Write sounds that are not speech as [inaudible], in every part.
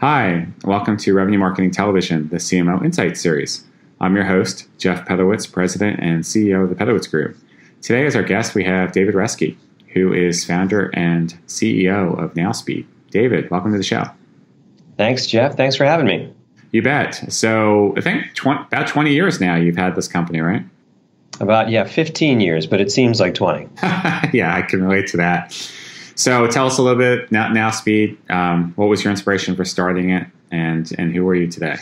Hi, welcome to Revenue Marketing Television, the CMO Insight Series. I'm your host, Jeff Pedowitz, President and CEO of the Pedowitz Group. Today, as our guest, we have David Reske, who is founder and CEO of NowSpeed. David, welcome to the show. Thanks, Jeff. Thanks for having me. You bet. So, I think tw- about 20 years now you've had this company, right? About, yeah, 15 years, but it seems like 20. [laughs] yeah, I can relate to that. So tell us a little bit now. NowSpeed. Um, what was your inspiration for starting it, and and who are you today?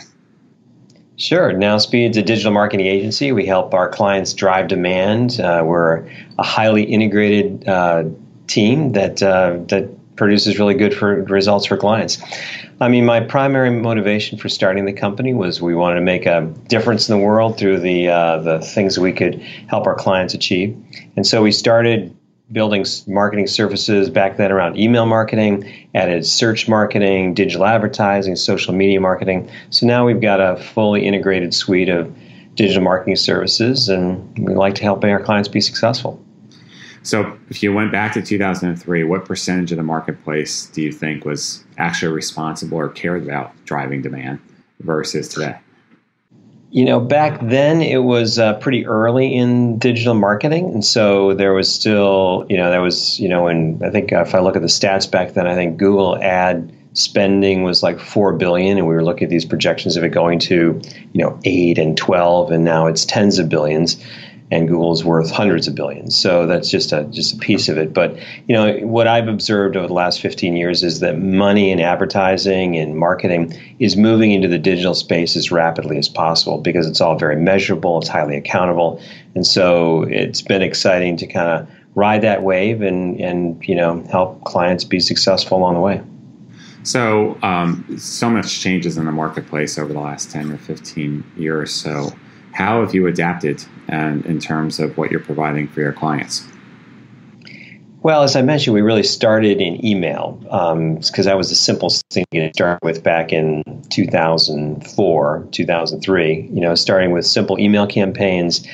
Sure. NowSpeed's a digital marketing agency. We help our clients drive demand. Uh, we're a highly integrated uh, team that uh, that produces really good for results for clients. I mean, my primary motivation for starting the company was we wanted to make a difference in the world through the uh, the things we could help our clients achieve, and so we started building marketing services back then around email marketing, added search marketing, digital advertising, social media marketing. So now we've got a fully integrated suite of digital marketing services, and we like to help our clients be successful. So, if you went back to 2003, what percentage of the marketplace do you think was actually responsible or cared about driving demand versus today? You know, back then it was uh, pretty early in digital marketing, and so there was still, you know, there was, you know, and I think uh, if I look at the stats back then, I think Google ad spending was like four billion, and we were looking at these projections of it going to, you know, eight and twelve, and now it's tens of billions and Google's worth hundreds of billions. So that's just a just a piece of it. But you know what I've observed over the last 15 years is that money in advertising and marketing is moving into the digital space as rapidly as possible because it's all very measurable, it's highly accountable, and so it's been exciting to kind of ride that wave and and you know help clients be successful along the way. So um, so much changes in the marketplace over the last 10 or 15 years. So how have you adapted and in terms of what you're providing for your clients? Well, as I mentioned, we really started in email because um, that was the simplest thing to start with back in 2004, 2003. You know, starting with simple email campaigns.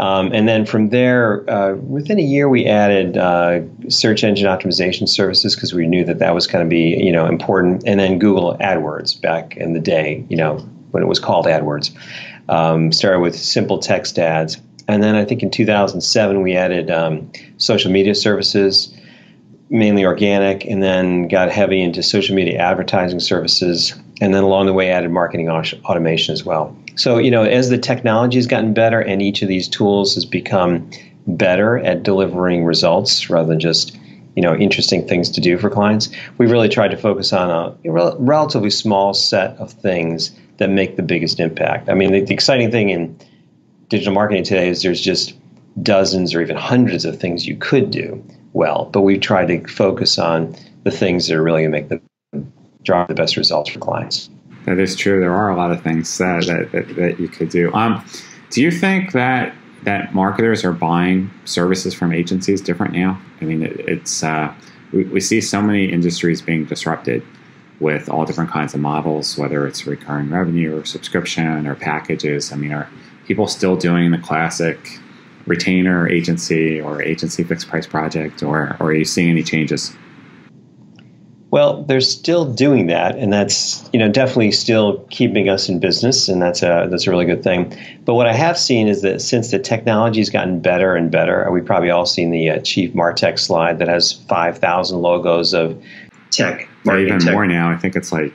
Um, and then from there, uh, within a year, we added uh, search engine optimization services because we knew that that was going to be, you know, important. And then Google AdWords back in the day, you know, when it was called AdWords. Um, started with simple text ads. And then I think in 2007, we added um, social media services, mainly organic, and then got heavy into social media advertising services. And then along the way, added marketing automation as well. So, you know, as the technology has gotten better and each of these tools has become better at delivering results rather than just you know interesting things to do for clients we really tried to focus on a relatively small set of things that make the biggest impact. I mean, the, the exciting thing in digital marketing today is there's just dozens or even hundreds of things you could do well, but we try to focus on the things that are really going to make the drive the best results for clients. That is true. There are a lot of things that, that, that, that you could do. Um, do you think that that marketers are buying services from agencies different now? I mean, it, it's uh, we, we see so many industries being disrupted with all different kinds of models, whether it's recurring revenue or subscription or packages. I mean, are people still doing the classic retainer agency or agency fixed price project, or, or are you seeing any changes? Well, they're still doing that, and that's you know definitely still keeping us in business, and that's a that's a really good thing. But what I have seen is that since the technology has gotten better and better, we probably all seen the uh, Chief Martech slide that has five thousand logos of tech. Or even tech. more now. I think it's like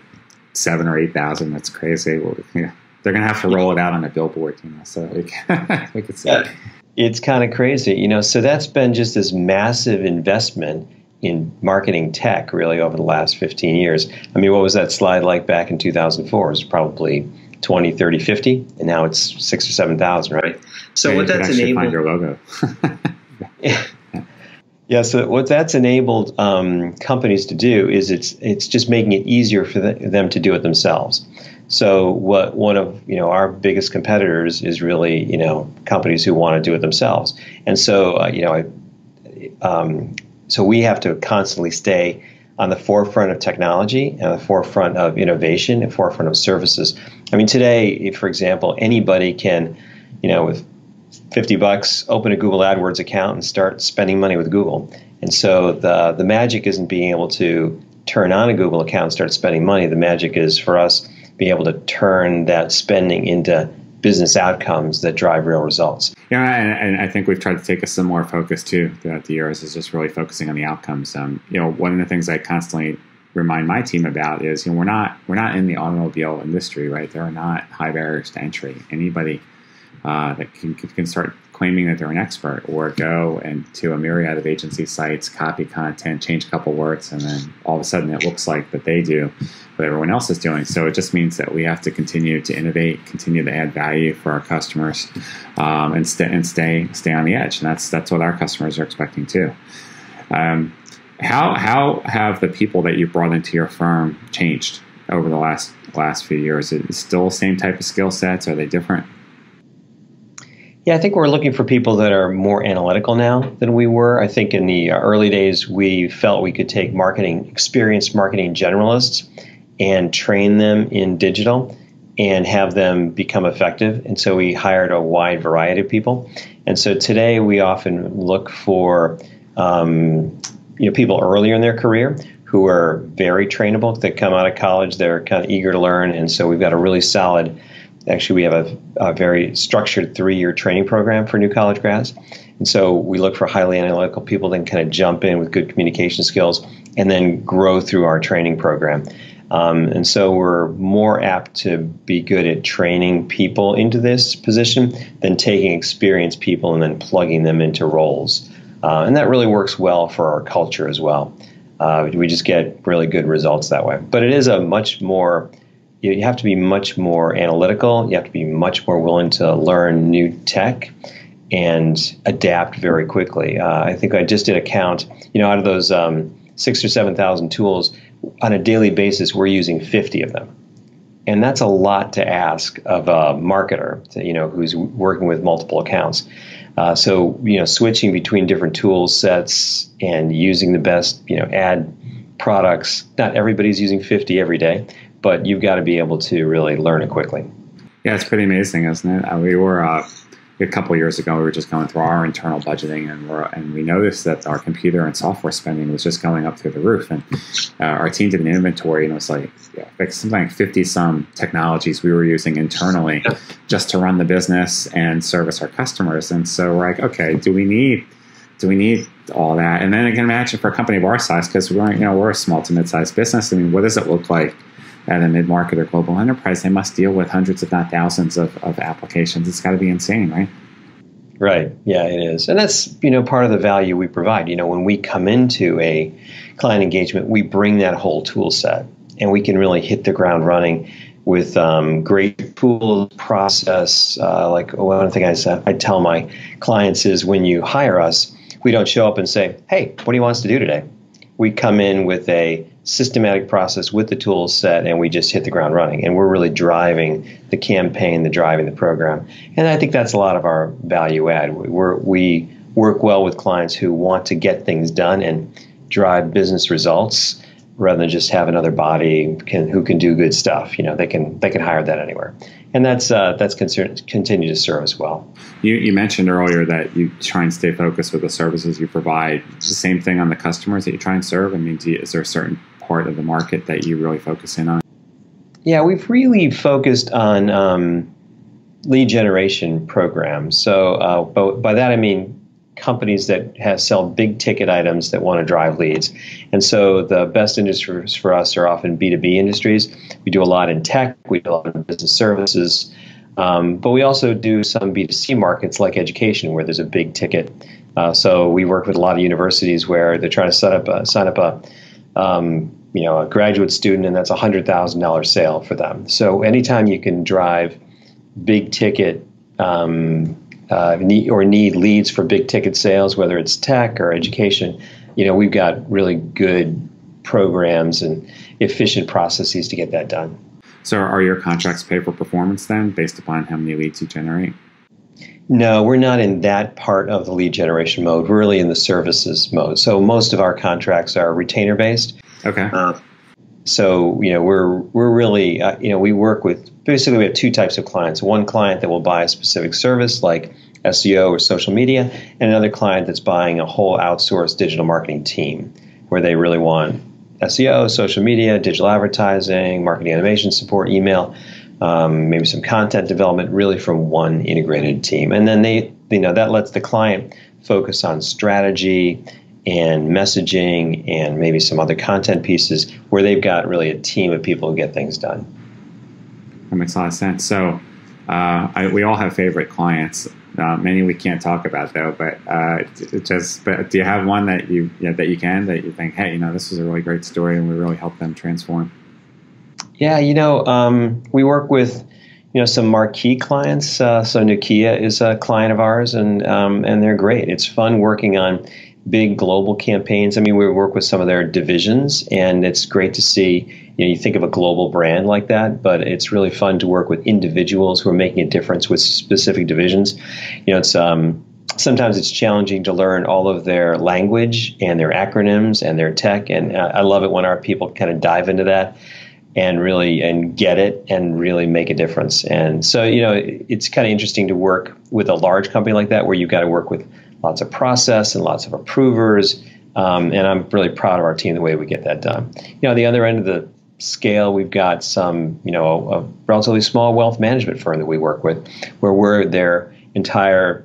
seven or eight thousand. That's crazy. Well, yeah, they're gonna have to roll it out on a billboard, you know. So [laughs] we can, we can see. Yeah, it's kind of crazy, you know. So that's been just this massive investment in marketing tech really over the last 15 years. I mean, what was that slide like back in 2004? It was probably 20, 30, 50, and now it's six or 7,000, right? So yeah, what that's enabled. Find your logo. [laughs] yeah. So what that's enabled um, companies to do is it's it's just making it easier for the, them to do it themselves. So what one of you know our biggest competitors is really you know companies who want to do it themselves, and so uh, you know, um, so we have to constantly stay on the forefront of technology and the forefront of innovation and forefront of services. I mean, today, for example, anybody can, you know, with 50 bucks, open a Google AdWords account and start spending money with Google. And so the the magic isn't being able to turn on a Google account and start spending money. The magic is for us being able to turn that spending into business outcomes that drive real results. Yeah, and, and, I think we've tried to take a similar focus too throughout the years, is just really focusing on the outcomes. Um, you know, one of the things I constantly remind my team about is, you know, we're not we're not in the automobile industry, right? There are not high barriers to entry. Anybody uh, that can, can start claiming that they're an expert or go and to a myriad of agency sites, copy content, change a couple words, and then all of a sudden it looks like that they do what everyone else is doing. So it just means that we have to continue to innovate, continue to add value for our customers, um, and, st- and stay stay on the edge. And that's that's what our customers are expecting too. Um, how how have the people that you brought into your firm changed over the last last few years? Is it still the same type of skill sets? Are they different? Yeah, I think we're looking for people that are more analytical now than we were. I think in the early days, we felt we could take marketing, experienced marketing generalists, and train them in digital and have them become effective. And so we hired a wide variety of people. And so today we often look for um, you know people earlier in their career who are very trainable that come out of college. They're kind of eager to learn, and so we've got a really solid Actually, we have a, a very structured three year training program for new college grads. And so we look for highly analytical people that can kind of jump in with good communication skills and then grow through our training program. Um, and so we're more apt to be good at training people into this position than taking experienced people and then plugging them into roles. Uh, and that really works well for our culture as well. Uh, we just get really good results that way. But it is a much more you have to be much more analytical. You have to be much more willing to learn new tech and adapt very quickly. Uh, I think I just did a count. You know, out of those um, six or seven thousand tools on a daily basis, we're using fifty of them, and that's a lot to ask of a marketer. To, you know, who's working with multiple accounts. Uh, so you know, switching between different tool sets and using the best you know ad products. Not everybody's using 50 every day, but you've got to be able to really learn it quickly. Yeah, it's pretty amazing, isn't it? Uh, we were uh, a couple years ago. We were just going through our internal budgeting, and we and we noticed that our computer and software spending was just going up through the roof. And uh, our team did an inventory, and it was like yeah, like something like fifty some technologies we were using internally just to run the business and service our customers. And so we're like, okay, do we need do we need all that? And then I can imagine for a company of our size, because we're you know we're a small to mid sized business. I mean, what does it look like? At a mid market or global enterprise, they must deal with hundreds, if not thousands, of, of applications. It's got to be insane, right? Right. Yeah, it is. And that's, you know, part of the value we provide. You know, when we come into a client engagement, we bring that whole tool set and we can really hit the ground running with um, great tools, process. Uh, like one thing I, said, I tell my clients is when you hire us, we don't show up and say, hey, what do you want us to do today? We come in with a systematic process with the tools set and we just hit the ground running and we're really driving the campaign the driving the program and i think that's a lot of our value add we're, we work well with clients who want to get things done and drive business results rather than just have another body can, who can do good stuff you know they can they can hire that anywhere and that's uh, that's continue to serve as well. You, you, mentioned earlier that you try and stay focused with the services you provide. the same thing on the customers that you try and serve. I mean, you, is there a certain part of the market that you really focus in on? Yeah, we've really focused on um, lead generation programs. So, uh, but by that I mean companies that have sell big ticket items that want to drive leads. And so the best industries for us are often B2B industries. We do a lot in tech, we do a lot in business services, um, but we also do some B2C markets like education where there's a big ticket. Uh, so we work with a lot of universities where they're trying to set up a, sign up a um, you know, a graduate student, and that's a hundred thousand dollar sale for them. So anytime you can drive big ticket um, uh, need, or need leads for big ticket sales, whether it's tech or education, you know, we've got really good programs and efficient processes to get that done. So, are your contracts pay for performance then, based upon how many leads you generate? No, we're not in that part of the lead generation mode. We're really in the services mode. So most of our contracts are retainer based. Okay. Uh, so you know we're we're really uh, you know we work with basically we have two types of clients. One client that will buy a specific service like SEO or social media, and another client that's buying a whole outsourced digital marketing team where they really want SEO, social media, digital advertising, marketing automation support, email, um, maybe some content development, really from one integrated team. And then they, you know, that lets the client focus on strategy and messaging and maybe some other content pieces where they've got really a team of people who get things done. That makes a lot of sense. So uh, I, we all have favorite clients. Uh, many we can't talk about though, but uh, just but do you have one that you, you know, that you can that you think, hey, you know, this is a really great story and we really helped them transform? Yeah, you know, um, we work with you know some marquee clients. Uh, so Nokia is a client of ours, and um, and they're great. It's fun working on big global campaigns. I mean, we work with some of their divisions, and it's great to see. You know, you think of a global brand like that, but it's really fun to work with individuals who are making a difference with specific divisions. You know, it's um, sometimes it's challenging to learn all of their language and their acronyms and their tech, and I love it when our people kind of dive into that and really and get it and really make a difference. And so, you know, it's kind of interesting to work with a large company like that where you've got to work with lots of process and lots of approvers. Um, and I'm really proud of our team the way we get that done. You know, the other end of the scale, we've got some, you know, a relatively small wealth management firm that we work with, where we're their entire,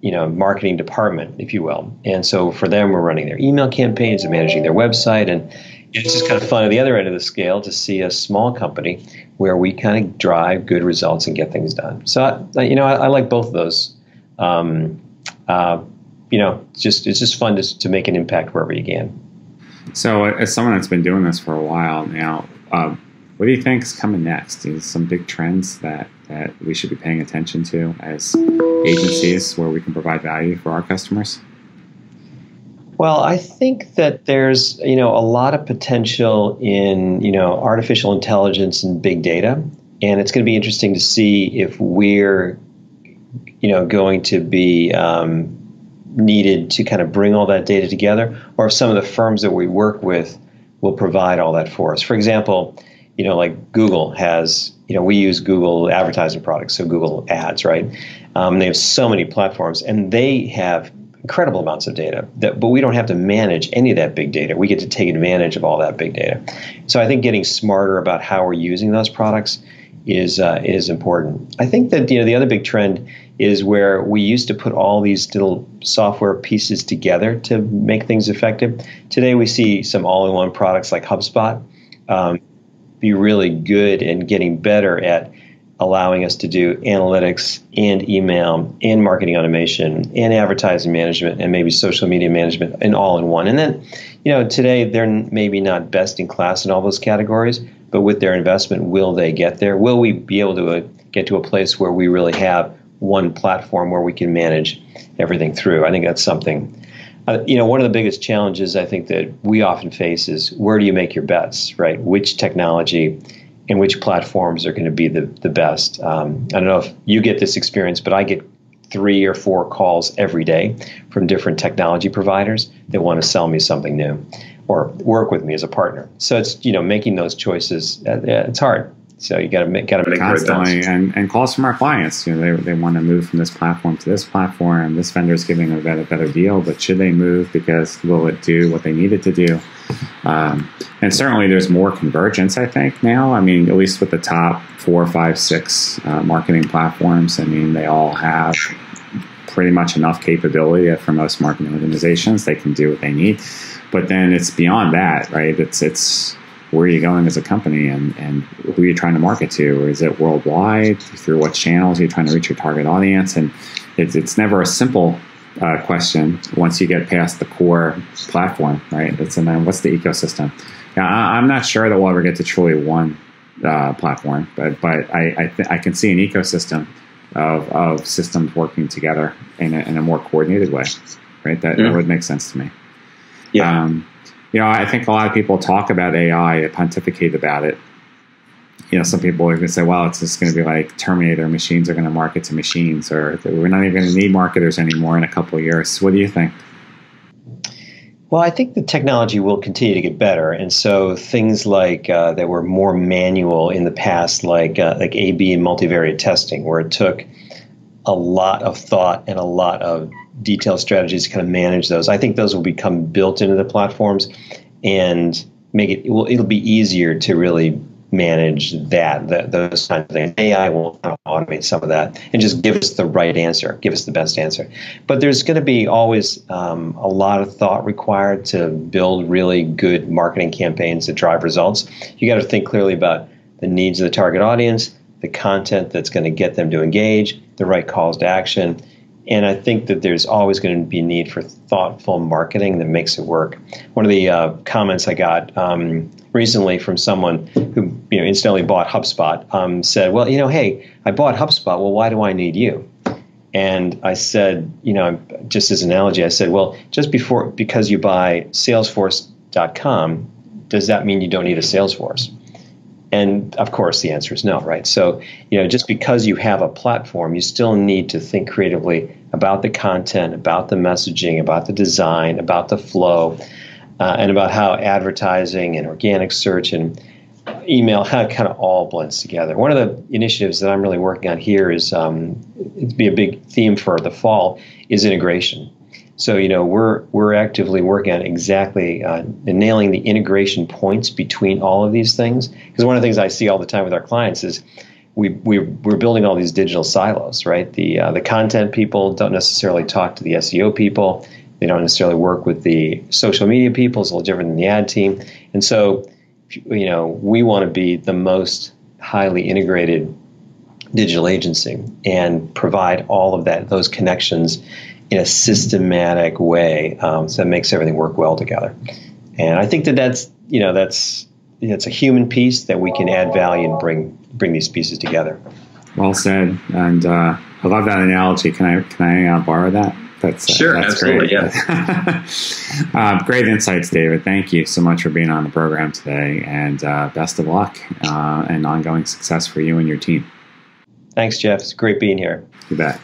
you know, marketing department, if you will. And so for them, we're running their email campaigns and managing their website and it's just kind of fun at the other end of the scale to see a small company where we kind of drive good results and get things done. So, you know, I, I like both of those. Um, uh, you know, just it's just fun to, to make an impact wherever you can. So, as someone that's been doing this for a while now, uh, what do you think is coming next? Is some big trends that that we should be paying attention to as agencies where we can provide value for our customers? Well, I think that there's you know a lot of potential in you know artificial intelligence and big data, and it's going to be interesting to see if we're you know going to be um, needed to kind of bring all that data together, or if some of the firms that we work with will provide all that for us. For example, you know like Google has you know we use Google advertising products, so Google Ads, right? Um, they have so many platforms, and they have incredible amounts of data that, but we don't have to manage any of that big data. We get to take advantage of all that big data. So i think getting smarter about how we're using those products is uh, is important. I think that you know the other big trend is where we used to put all these little software pieces together to make things effective. Today we see some all-in-one products like hubspot um, be really good and getting better at allowing us to do analytics and email and marketing automation and advertising management and maybe social media management and all in one. And then, you know, today they're maybe not best in class in all those categories, but with their investment, will they get there? Will we be able to uh, get to a place where we really have one platform where we can manage everything through? I think that's something. Uh, you know, one of the biggest challenges I think that we often face is where do you make your bets, right? Which technology and which platforms are going to be the, the best. Um, I don't know if you get this experience, but I get three or four calls every day from different technology providers that want to sell me something new or work with me as a partner. So it's you know making those choices. Uh, it's hard. So you got to make got to make constantly and, and calls from our clients. You know, they, they want to move from this platform to this platform. This vendor is giving a better, better deal, but should they move because will it do what they need it to do? Um, and certainly, there's more convergence. I think now. I mean, at least with the top four, five, six uh, marketing platforms. I mean, they all have pretty much enough capability for most marketing organizations. They can do what they need. But then it's beyond that, right? It's it's where are you going as a company and, and who are you trying to market to? Or is it worldwide? Through what channels are you trying to reach your target audience? And it's, it's never a simple uh, question once you get past the core platform, right? It's and then what's the ecosystem? Now, I, am not sure that we'll ever get to truly one uh, platform, but but I I, th- I, can see an ecosystem of, of systems working together in a, in a more coordinated way, right? That, yeah. that would make sense to me. Yeah. Um, you know, I think a lot of people talk about AI, pontificate about it. You know, some people are going to say, well, it's just going to be like Terminator, machines are going to market to machines, or we're not even going to need marketers anymore in a couple of years. What do you think? Well, I think the technology will continue to get better, and so things like uh, that were more manual in the past, like uh, like A/B and multivariate testing, where it took a lot of thought and a lot of detailed strategies to kind of manage those. I think those will become built into the platforms and make it, it will, it'll be easier to really manage that, that those kinds of things. AI will automate some of that and just give us the right answer, give us the best answer. But there's going to be always um, a lot of thought required to build really good marketing campaigns that drive results. You got to think clearly about the needs of the target audience, the content that's going to get them to engage, the right calls to action. And I think that there's always going to be a need for thoughtful marketing that makes it work. One of the uh, comments I got um, recently from someone who you know incidentally bought HubSpot um, said, "Well, you know, hey, I bought HubSpot. Well, why do I need you?" And I said, you know, just as an analogy, I said, well, just before because you buy Salesforce.com, does that mean you don't need a Salesforce? And of course, the answer is no, right? So, you know, just because you have a platform, you still need to think creatively about the content, about the messaging, about the design, about the flow, uh, and about how advertising and organic search and email how it kind of all blends together. One of the initiatives that I'm really working on here is um, to be a big theme for the fall is integration. So you know we're we're actively working on exactly uh, nailing the integration points between all of these things. Because one of the things I see all the time with our clients is we, we we're building all these digital silos, right? The uh, the content people don't necessarily talk to the SEO people. They don't necessarily work with the social media people. It's a little different than the ad team. And so, you know, we want to be the most highly integrated digital agency and provide all of that those connections in a systematic way um, so that makes everything work well together. And I think that that's you know that's it's a human piece that we can add value and bring bring these pieces together. Well said, and uh, I love that analogy. Can I can I uh, borrow that? That's uh, sure, that's absolutely, great. yeah. [laughs] Uh, great insights, David. Thank you so much for being on the program today, and uh, best of luck and ongoing success for you and your team. Thanks, Jeff. It's great being here. You bet.